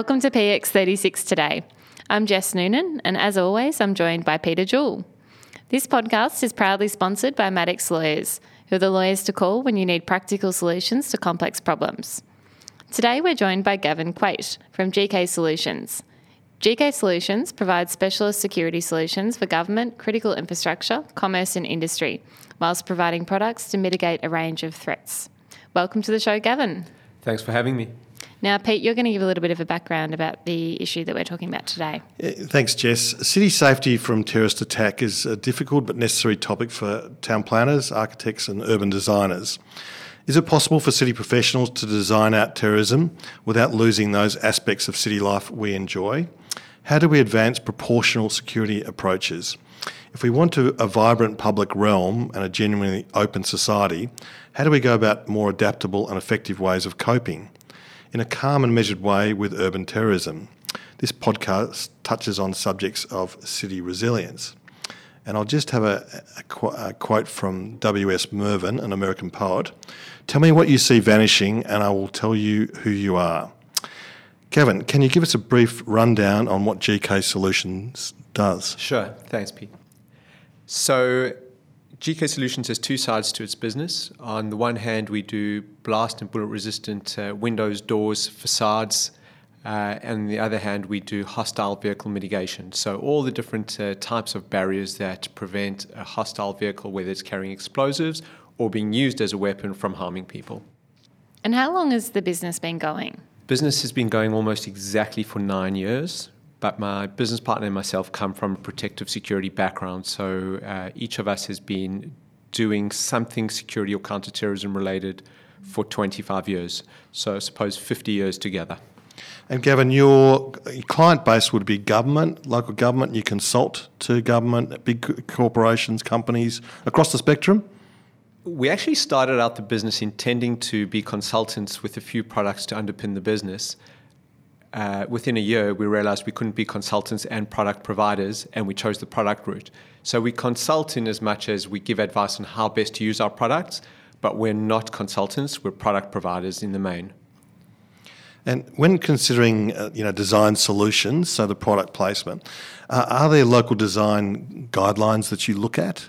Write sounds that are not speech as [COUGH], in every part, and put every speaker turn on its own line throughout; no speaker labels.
Welcome to PX36 today. I'm Jess Noonan, and as always, I'm joined by Peter Jewell. This podcast is proudly sponsored by Maddocks Lawyers, who are the lawyers to call when you need practical solutions to complex problems. Today, we're joined by Gavin Quate from GK Solutions. GK Solutions provides specialist security solutions for government, critical infrastructure, commerce, and industry, whilst providing products to mitigate a range of threats. Welcome to the show, Gavin.
Thanks for having me.
Now, Pete, you're going to give a little bit of a background about the issue that we're talking about today.
Uh, thanks, Jess. City safety from terrorist attack is a difficult but necessary topic for town planners, architects, and urban designers. Is it possible for city professionals to design out terrorism without losing those aspects of city life we enjoy? How do we advance proportional security approaches? If we want to, a vibrant public realm and a genuinely open society, how do we go about more adaptable and effective ways of coping? In a calm and measured way with urban terrorism. This podcast touches on subjects of city resilience. And I'll just have a, a, a, quote from W.S. Merwin, an American poet. Tell me what you see vanishing, and I will tell you who you are. Kevin, can you give us a brief rundown on what GK Solutions does?
Sure. Thanks, Pete. So, GK Solutions has two sides to its business. On the one hand, we do blast and bullet resistant uh, windows, doors, facades. Uh, and on the other hand, we do hostile vehicle mitigation. So, all the different uh, types of barriers that prevent a hostile vehicle, whether it's carrying explosives or being used as a weapon, from harming people.
And how long has the business been going?
Business has been going almost exactly for nine years but my business partner and myself come from a protective security background. So uh, each of us has been doing something security or counterterrorism related for 25 years. So I suppose 50 years together.
And Gavin, your client base would be government, local government. You consult to government, big corporations, companies across the spectrum.
We actually started out the business intending to be consultants with a few products to underpin the business uh, within a year, we realized we couldn't be consultants and product providers, and we chose the product route. So we consult in as much as we give advice on how best to use our products, but we're not consultants, we're product providers in the main.
And when considering, uh, you know, design solutions, so the product placement, uh, are there local design guidelines that you look at?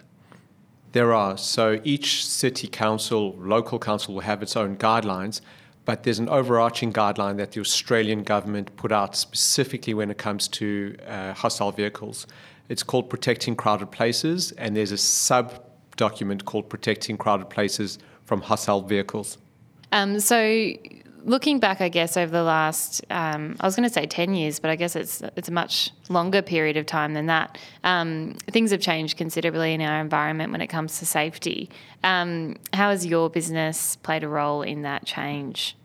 There are. So each city council, local council will have its own guidelines, but there's an overarching guideline that the Australian government put out specifically when it comes to uh, hostile vehicles. It's called Protecting Crowded Places, and there's a sub document called Protecting Crowded Places from Hostile Vehicles.
Um, so, looking back, I guess over the last, um, I was going to say ten years, but I guess it's it's a much longer period of time than that. Um, things have changed considerably in our environment when it comes to safety. Um, how has your business played a role in that change?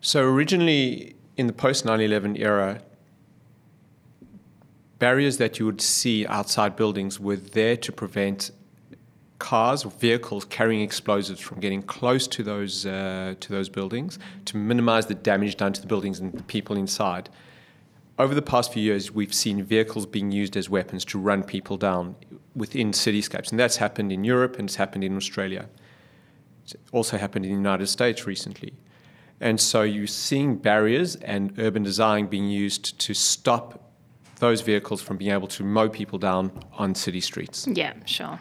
So originally, in the post 9/11 era, barriers that you would see outside buildings were there to prevent cars or vehicles carrying explosives from getting close to those uh, to those buildings to minimize the damage done to the buildings and the people inside. Over the past few years, we've seen vehicles being used as weapons to run people down within cityscapes, and that's happened in Europe and it's happened in Australia. It's also happened in the United States recently. And so you're seeing barriers and urban design being used to stop those vehicles from being able to mow people down on city streets.
Yeah, sure.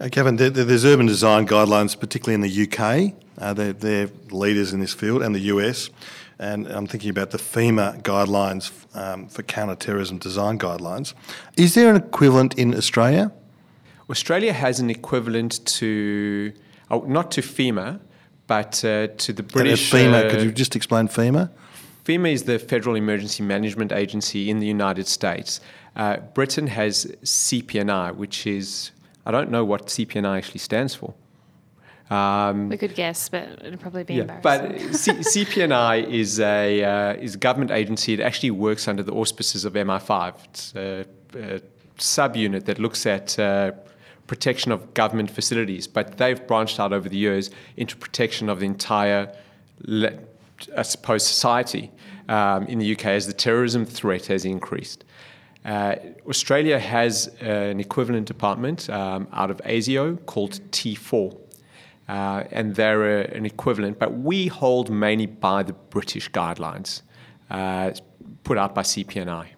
Uh, Kevin, there, there's urban design guidelines, particularly in the UK. Uh, they're, they're, leaders in this field, and the US. And I'm thinking about the FEMA guidelines um, for counter-terrorism design guidelines. Is there an equivalent in Australia?
Australia has an equivalent to, oh, not to FEMA, but uh, to the British.
And FEMA, could you just explain FEMA?
FEMA is the Federal Emergency Management Agency in the United States. Uh, Britain has CPNI, which is I don't know what CPNI actually stands for. Um,
We could guess, but it'd probably be
yeah, but
embarrassing.
C- CPNI is a uh, is a government agency. It actually works under the auspices of MI5. It's a, a subunit that looks at uh, protection of government facilities, but they've branched out over the years into protection of the entire, I suppose, society um, in the UK as the terrorism threat has increased. Uh, Australia has uh, an equivalent department um, out of ASIO called T4 uh, and they're a, an equivalent, but we hold mainly by the British guidelines uh, put out by CPNI.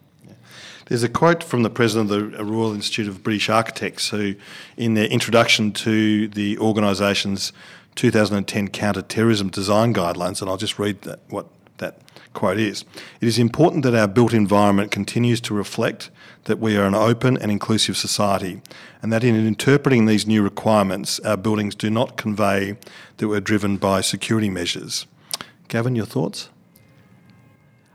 There's a quote from the president of the Royal Institute of British Architects, who, in their introduction to the organisation's 2010 counter-terrorism design guidelines, and I'll just read that, what that quote is. It is important that our built environment continues to reflect that we are an open and inclusive society, and that in interpreting these new requirements, our buildings do not convey that we're driven by security measures. Gavin, your thoughts?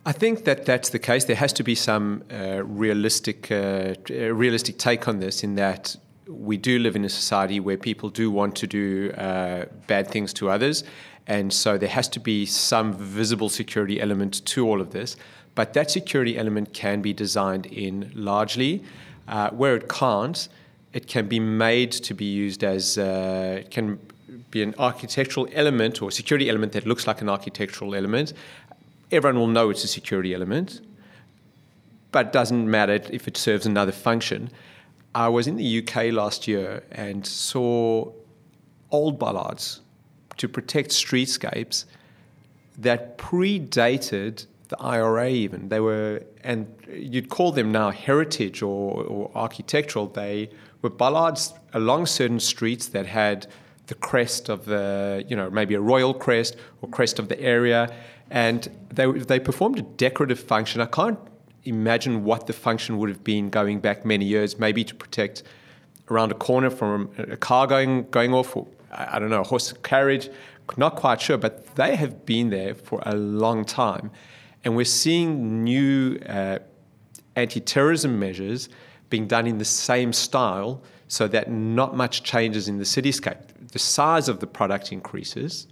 I think that that's the case. There has to be some uh, realistic, uh, uh, realistic take on this. In that we do live in a society where people do want to do uh, bad things to others, and so there has to be some visible security element to all of this. But that security element can be designed in largely. Uh, where it can't, it can be made to be used as uh, it can be an architectural element or security element that looks like an architectural element. Everyone will know it's a security element, but doesn't matter if it serves another function. I was in the UK last year and saw old bollards to protect streetscapes that predated the IRA even. They were, and you'd call them now heritage or, or architectural. They were bollards along certain streets that had the crest of the, you know, maybe a royal crest or crest of the area. And they, they performed a decorative function. I can't imagine what the function would have been going back many years, maybe to protect around a corner from a car going, going off, or I I don't know, horse carriage. Not quite sure, but they have been there for a long time. And we're seeing new uh, anti terrorism measures being done in the same style so that not much changes in the cityscape. The size of the product increases,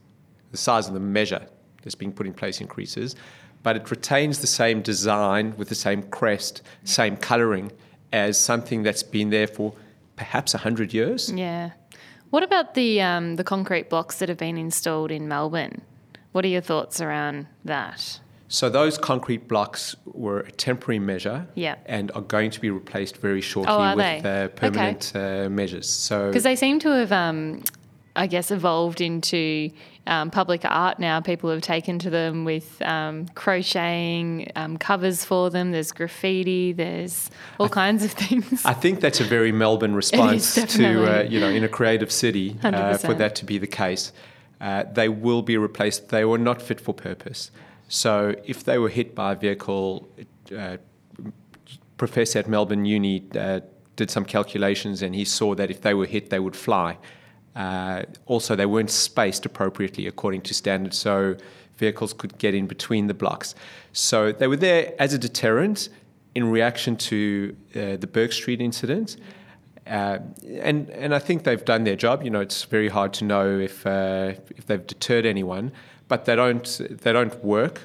the size of the measure that's being put in place increases, but it retains the same design with the same crest, same colouring as something that's been there for perhaps 100 years.
yeah. What about the um, the concrete blocks that have been installed in Melbourne? What are your thoughts around that?
So those concrete blocks were a temporary measure
Yeah.
and are going to be replaced very shortly
Oh,
with uh, permanent uh, measures. So
Because they seem to have, um, I guess, evolved into um, public art now. People have taken to them with um, crocheting, um, covers for them. There's graffiti. There's all kinds of things.
I think that's a very Melbourne [LAUGHS] response to, uh, you know, in a creative city, uh, for that to be the case. Uh, they will be replaced. They were not fit for purpose. So if they were hit by a vehicle, uh, professor at Melbourne Uni uh, did some calculations and he saw that if they were hit, they would fly. Uh, also, they weren't spaced appropriately according to standards, so vehicles could get in between the blocks. So they were there as a deterrent in reaction to uh, the Bourke Street incident. Uh, and and I think they've done their job. You know, it's very hard to know if uh, if they've deterred anyone, but they don't they don't work,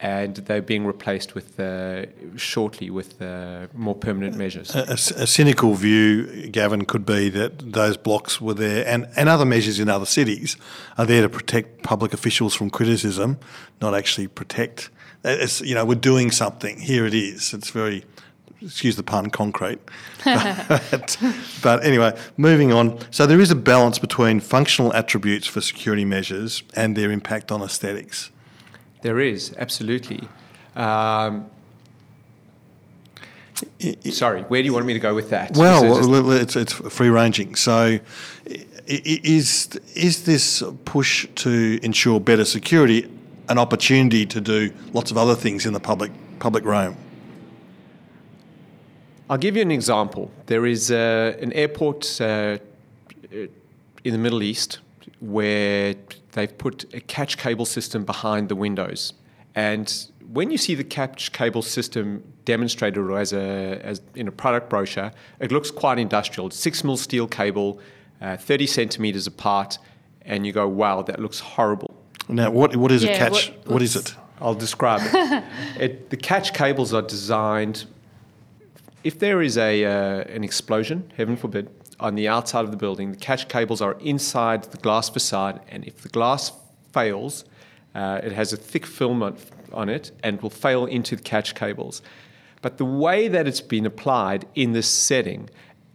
and they're being replaced with uh, shortly with uh, more permanent measures.
A, a- a cynical view, Gavin, could be that those blocks were there, and, and other measures in other cities are there to protect public officials from criticism, not actually protect. It's, you know, we're doing something. Here it is. It's very, excuse the pun, concrete. [LAUGHS] but, but anyway, moving on. So there is a balance between functional attributes for security measures and their impact on aesthetics.
There is absolutely. Um, sorry, where do you want me to go with that?
Well, it's, it's free ranging. So, is is this push to ensure better security an opportunity to do lots of other things in the public public realm?
I'll give you an example. There is uh, an airport uh, in the Middle East where they've put a catch cable system behind the windows. And when you see the catch cable system demonstrated or as a as in a product brochure, it looks quite industrial. It's six mil steel cable, uh, 30 centimeters apart, and you go, wow, that looks horrible.
Now, what what is a catch?
what-
what is
what's-
it?
I'll describe it. [LAUGHS] it. The catch cables are designed. If there is a uh, an explosion, heaven forbid, on the outside of the building, the catch cables are inside the glass facade, and if the glass fails, uh, it has a thick film on, on it and will fail into the catch cables. But the way that it's been applied in this setting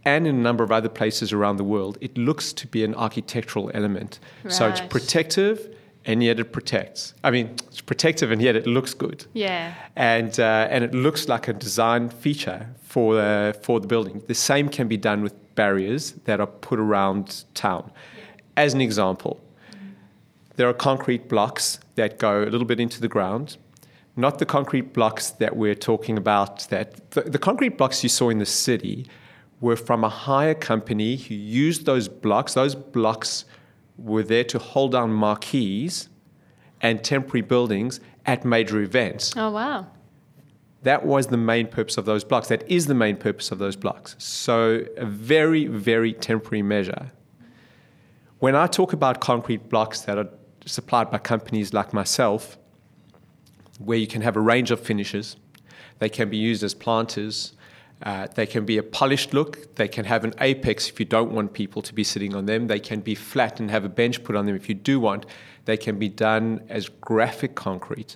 and in a number of other places around the world, it looks to be an architectural element. So it's protective and yet it protects. I mean, it's protective and yet it looks good.
Yeah.
And, uh, and it looks like a design feature for, uh, for the building. The same can be done with barriers that are put around town. As an example, there are concrete blocks that go a little bit into the ground. Not the concrete blocks that we're talking about. That the, the concrete blocks you saw in the city were from a hire company who used those blocks. Those blocks were there to hold down marquees and temporary buildings at major events.
Oh, wow.
That was the main purpose of those blocks. That is the main purpose of those blocks. So, a very, very temporary measure. When I talk about concrete blocks that are supplied by companies like myself, where you can have a range of finishes, they can be used as planters, uh, they can be a polished look, they can have an apex if you don't want people to be sitting on them, they can be flat and have a bench put on them if you do want, they can be done as graphic concrete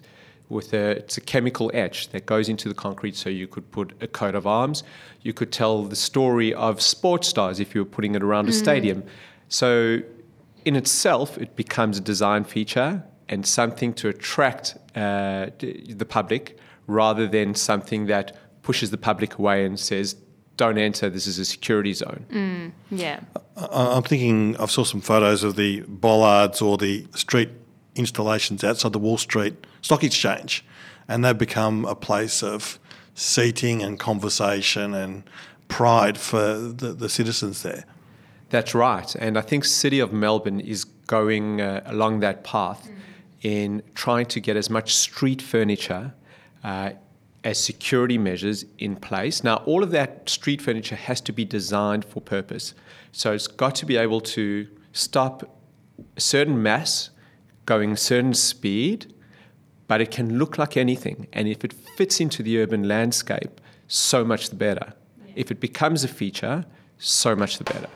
with a it's a chemical etch that goes into the concrete so you could put a coat of arms you could tell the story of sports stars if you were putting it around a stadium so in itself it becomes a design feature and something to attract uh, the public rather than something that pushes the public away and says don't enter this is a security zone
Yeah.
I- I'm thinking. I saw some photos of the bollards or the street installations outside the Wall Street Stock Exchange, and they've become a place of seating and conversation and pride for the, the citizens there.
That's right. And I think City of Melbourne is going uh, along that path in trying to get as much street furniture uh, as security measures in place. Now, all of that street furniture has to be designed for purpose. So it's got to be able to stop a certain mass going a certain speed, but it can look like anything. And if it fits into the urban landscape, so much the better. If it becomes a feature, so much the better.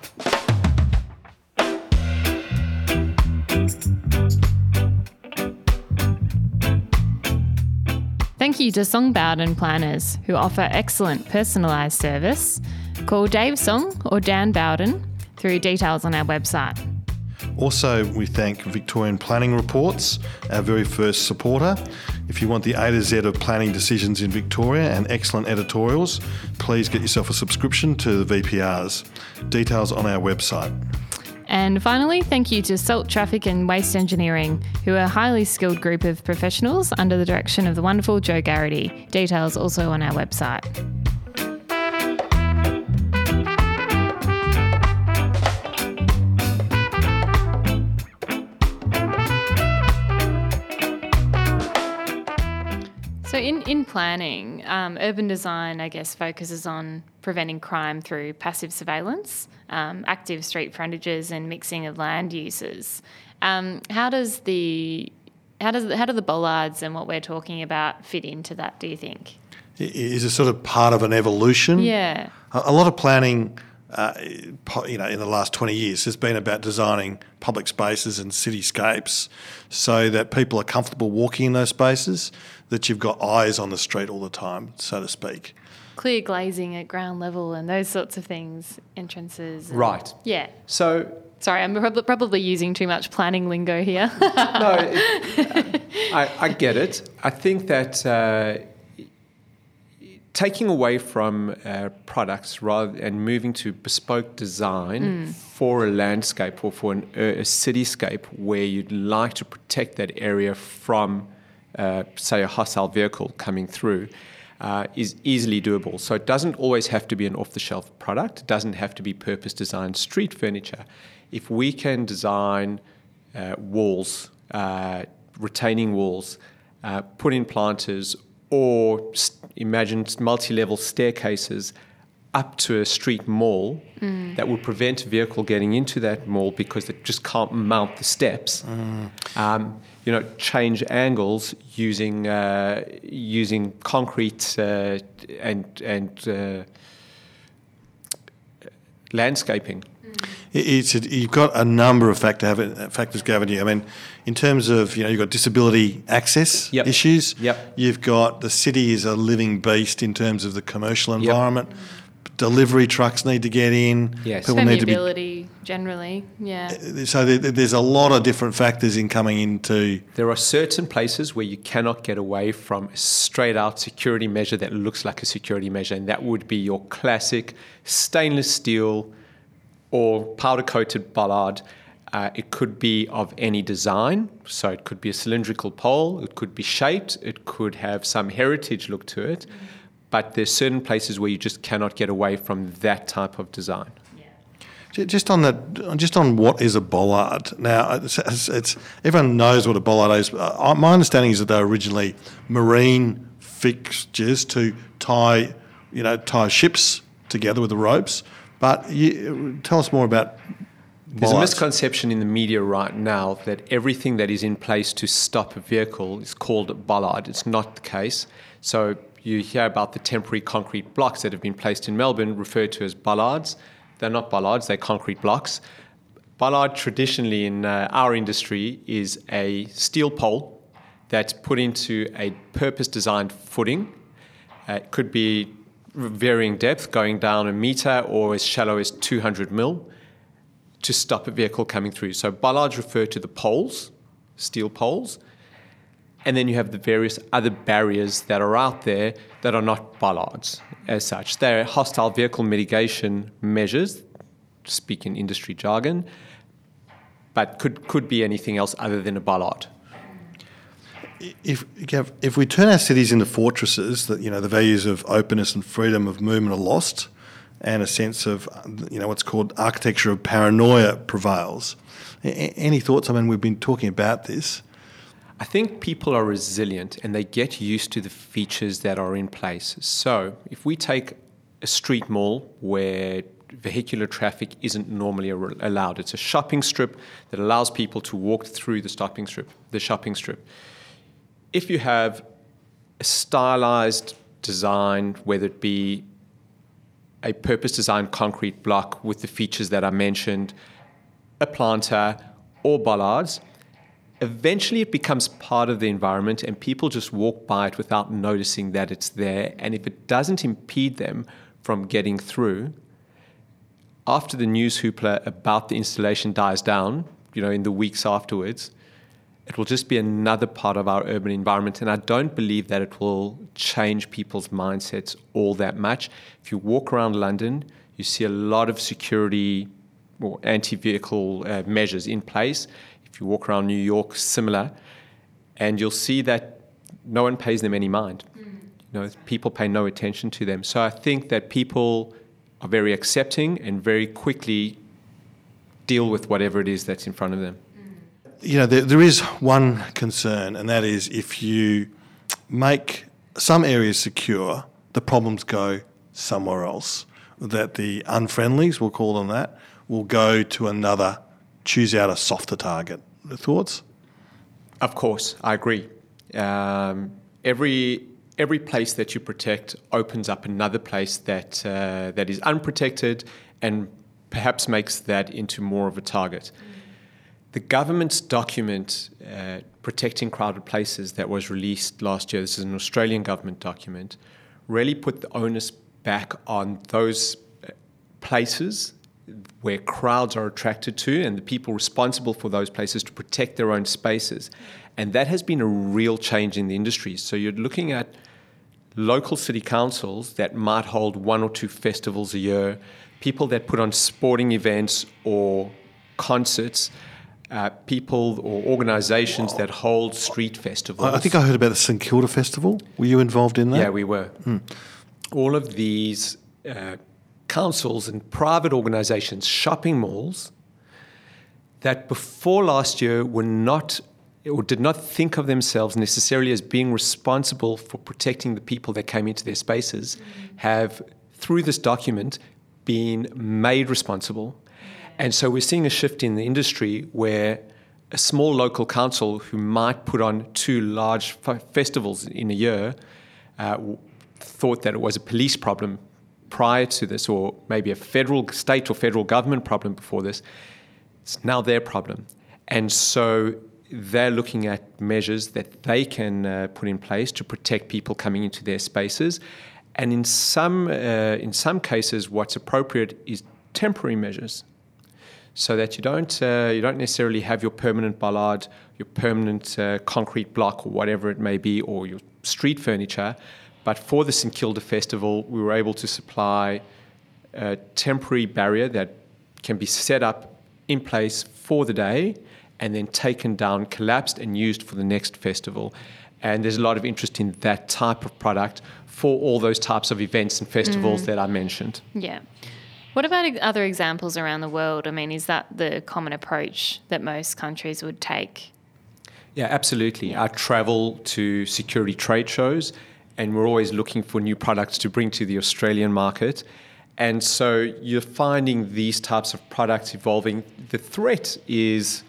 Thank you to Song Bowden Planners, who offer excellent personalised service. Call Dave Song or Dan Bowden through details on our website.
Also, we thank Victorian Planning Reports, our very first supporter. If you want the A to Z of planning decisions in Victoria and excellent editorials, please get yourself a subscription to the VPRs. Details on our website.
And finally, thank you to Salt Traffic and Waste Engineering, who are a highly skilled group of professionals under the direction of the wonderful Joe Garrity. Details also on our website. In, in planning, um, urban design, I guess, focuses on preventing crime through passive surveillance, um, active street frontages, and mixing of land uses. Um, how does the how does how do the bollards and what we're talking about fit into that? Do you think?
Is it sort of part of an evolution?
Yeah.
A a lot of planning, uh, you know, in the last 20 years has been about designing public spaces and cityscapes so that people are comfortable walking in those spaces, that you've got eyes on the street all the time, so to speak.
Clear glazing at ground level and those sorts of things, entrances. and-
Right.
Yeah.
So,
Sorry, I'm probably using too much planning lingo here. [LAUGHS]
no, it, I, I get it. I think that uh, taking away from uh, products rather and moving to bespoke design for a landscape or for an, a cityscape where you'd like to protect that area from, uh, say, a hostile vehicle coming through. Uh, is easily doable. So it doesn't always have to be an off the shelf product. It doesn't have to be purpose designed street furniture. If we can design uh, walls, uh, retaining walls, uh, put in planters, or st- imagine multi level staircases up to a street mall that would prevent a vehicle getting into that mall because they just can't mount the steps. Um, you know, change angles using uh, using concrete uh, and and uh, landscaping.
It's a, you've got a number of factor have, factors governing you. I mean, in terms of you know you've got disability access
Yep.
issues.
Yep.
You've got the city is a living beast in terms of the commercial environment. Delivery trucks need to get in.
Yes.
People need to be.
Permeability, generally. Yeah.
So there's a lot of different factors in coming into.
There are certain places where you cannot get away from a straight out security measure that looks like a security measure, and that would be your classic stainless steel or powder coated bollard. Uh, it could be of any design, so it could be a cylindrical pole, it could be shaped, it could have some heritage look to it, but there's certain places where you just cannot get away from that type of design.
Ju- Just on that, just on what is a bollard. Now, it's, it's, everyone knows what a bollard is. Uh, my understanding is that they were originally marine fixtures to tie, you know, tie ships together with the ropes. But you, tell us more about.
There's a misconception in the media right now that everything that is in place to stop a vehicle is called a bollard. It's not the case. So you hear about the temporary concrete blocks that have been placed in Melbourne referred to as bollards. They're not bollards, they're concrete blocks. Bollard traditionally in uh, our industry is a steel pole that's put into a purpose designed footing. Uh, it could be varying depth, going down a meter or as shallow as 200 mil to stop a vehicle coming through. So bollards refer to the poles, steel poles, and then you have the various other barriers that are out there that are not bollards as such. They're hostile vehicle mitigation measures, speak in industry jargon, but could, could be anything else other than a bollard.
if if we turn our cities into fortresses, that you know the values of openness and freedom of movement are lost, and a sense of you know what's called architecture of paranoia prevails. Any thoughts? I mean, we've been talking about this.
I think people are resilient and they get used to the features that are in place. So, if we take a street mall where vehicular traffic isn't normally allowed, it's a shopping strip that allows people to walk through the shopping strip, the shopping strip. If you have a stylized design, whether it be a purpose designed concrete block with the features that I mentioned, a planter, or bollards, eventually it becomes part of the environment and people just walk by it without noticing that it's there. And if it doesn't impede them from getting through, after the news hoopla about the installation dies down, you know, in the weeks afterwards, it will just be another part of our urban environment. And I don't believe that it will change people's mindsets all that much. If you walk around London, you see a lot of security or anti vehicle uh, measures in place. If you walk around New York, similar. And you'll see that no one pays them any mind. Mm. You know, people pay no attention to them. So I think that people are very accepting and very quickly deal with whatever it is that's in front of them. Mm.
You know, there, there is one concern, and that is if you make some areas secure, the problems go somewhere else. That the unfriendlies, we'll call them that, will go to another, choose out a softer target. Thoughts?
Of course, I agree. Um, every every place that you protect opens up another place that uh, that is unprotected, and perhaps makes that into more of a target. The government's document uh, protecting crowded places that was released last year. This is an Australian government document. Really put the onus back on those uh, places where crowds are attracted to and the people responsible for those places to protect their own spaces. And that has been a real change in the industry. So you're looking at local city councils that might hold one or two festivals a year, people that put on sporting events or concerts, uh, people or organizations that hold street festivals.
I think I heard about the St Kilda Festival. Were you involved in that?
Yeah, we were. All of these uh, councils and private organizations, shopping malls, that before last year were not or did not think of themselves necessarily as being responsible for protecting the people that came into their spaces, have through this document, been made responsible. And so we're seeing a shift in the industry where a small local council who might put on two large f- festivals in a year uh, thought that it was a police problem prior to this, or maybe a federal, state or federal government problem before this. It's now their problem. And so they're looking at measures that they can uh, put in place to protect people coming into their spaces. And in some, uh, in some cases, what's appropriate is temporary measures so that you don't, uh, you don't necessarily have your permanent bollard, your permanent uh, concrete block, or whatever it may be, or your street furniture. But for the St Kilda Festival, we were able to supply a temporary barrier that can be set up in place for the day and then taken down, collapsed, and used for the next festival. And there's a lot of interest in that type of product for all those types of events and festivals mm. that I mentioned.
Yeah. What about other examples around the world? I mean, is that the common approach that most countries would take?
Yeah, absolutely. I travel to security trade shows, and we're always looking for new products to bring to the Australian market. And so you're finding these types of products evolving. The threat is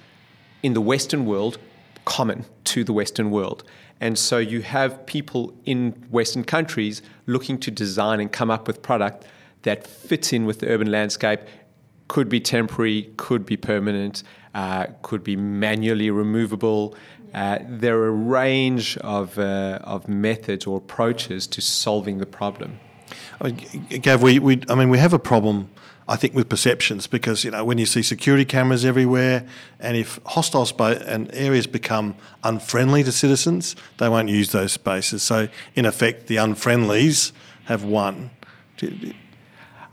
in the Western world common to the Western world. And so you have people in Western countries looking to design and come up with product that fits in with the urban landscape, could be temporary, could be permanent, uh, could be manually removable. Uh, there are a range of, uh, of methods or approaches to solving the problem.
I mean, Gav, we, we, I mean, we have a problem, I think, with perceptions because you know when you see security cameras everywhere, and if hostile space and areas become unfriendly to citizens, they won't use those spaces. So in effect, the unfriendlies have won.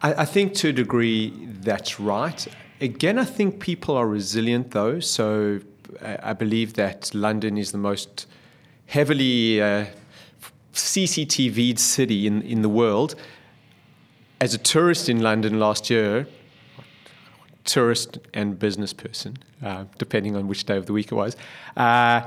I, I think to a degree that's right. Again, I think people are resilient though. So I, believe that London is the most heavily uh, CCTV'd city in, in the world. As a tourist in London last year, tourist and business person, uh, depending on which day of the week it was, uh,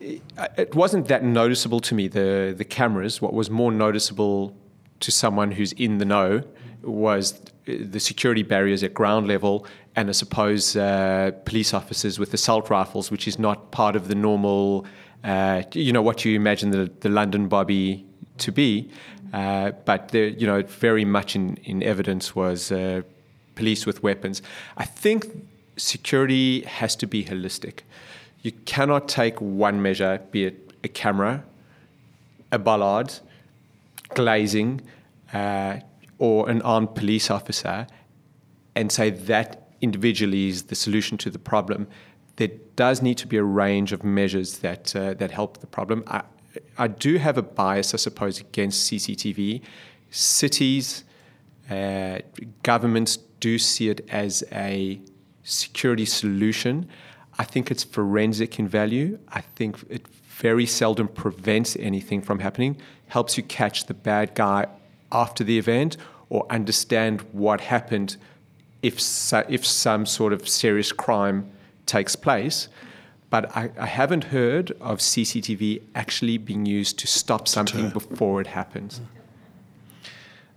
it, it wasn't that noticeable to me, the, the cameras. What was more noticeable to someone who's in the know was the security barriers at ground level and I suppose uh, police officers with assault rifles, which is not part of the normal, uh, you know, what you imagine the, the London Bobby to be. Uh, but, you know, very much in, in evidence was uh, police with weapons. I think security has to be holistic. You cannot take one measure, be it a camera, a bollard, glazing, uh, or an armed police officer and say that individually is the solution to the problem. There does need to be a range of measures that uh, that help the problem. I, I do have a bias, I suppose, against CCTV. Cities, uh, governments do see it as a security solution. I think it's forensic in value. I think it very seldom prevents anything from happening, helps you catch the bad guy after the event or understand what happened if, so, if some sort of serious crime takes place. But I, I, haven't heard of CCTV actually being used to stop something before it happens.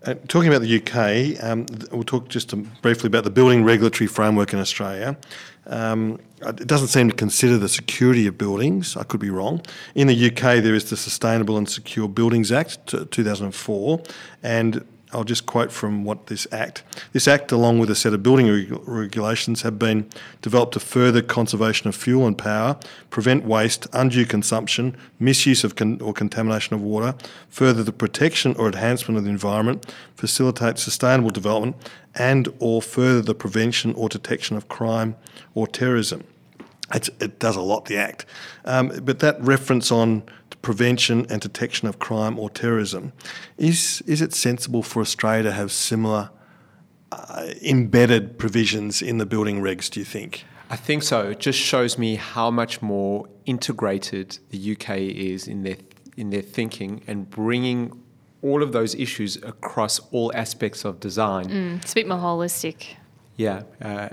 Uh, talking about the UK, um, we'll talk just briefly about the building regulatory framework in Australia. Um, it doesn't seem to consider the security of buildings. I could be wrong. In the UK, there is the Sustainable and Secure Buildings Act 2004, and I'll just quote from what this Act. This Act, along with a set of building reg- regulations, have been developed to further conservation of fuel and power, prevent waste, undue consumption, misuse of con- or contamination of water, further the protection or enhancement of the environment, facilitate sustainable development, and or further the prevention or detection of crime or terrorism. It's, it does a lot, the Act. Um, but that reference on prevention and detection of crime or terrorism, is, is it sensible for Australia to have similar uh, embedded provisions in the building regs, do you think?
I think so. It just shows me how much more integrated the UK is in their, in their thinking and bringing all of those issues across all aspects of design.
Mm, it's a bit more holistic.
Yeah, uh,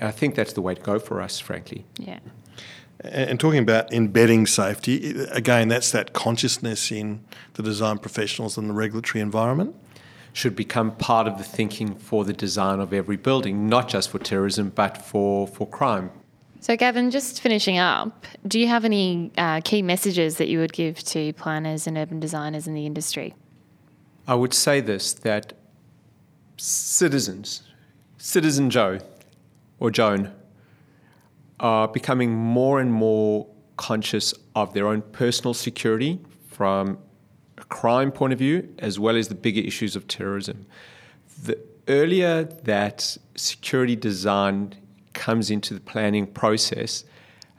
I think that's the way to go for us, frankly.
Yeah.
And talking about embedding safety, again, that's that consciousness in the design professionals and the regulatory environment.
should become part of the thinking for the design of every building, not just for terrorism, but for, for crime.
So, Gavin, just finishing up, do you have any uh, key messages that you would give to planners and urban designers in the industry?
I would say this that citizens, Citizen Joe or Joan, are becoming more and more conscious of their own personal security from a crime point of view, as well as the bigger issues of terrorism. The earlier that security design comes into the planning process,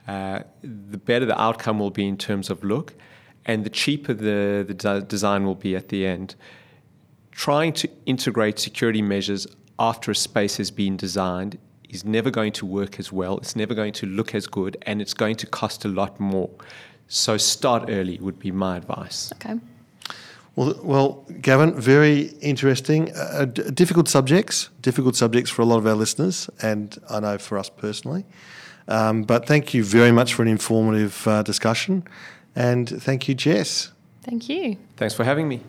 uh, the better the outcome will be in terms of look, and the cheaper the, the de- design will be at the end. Trying to integrate security measures after a space has been designed is never going to work as well, it's never going to look as good, and it's going to cost a lot more. So start early would be my advice.
Okay.
Well, well, Gavin, very interesting. Uh, d- difficult subjects, difficult subjects for a lot of our listeners, and I know for us personally. Um, but thank you very much for an informative uh, discussion, and thank you, Jess.
Thank you.
Thanks for having me.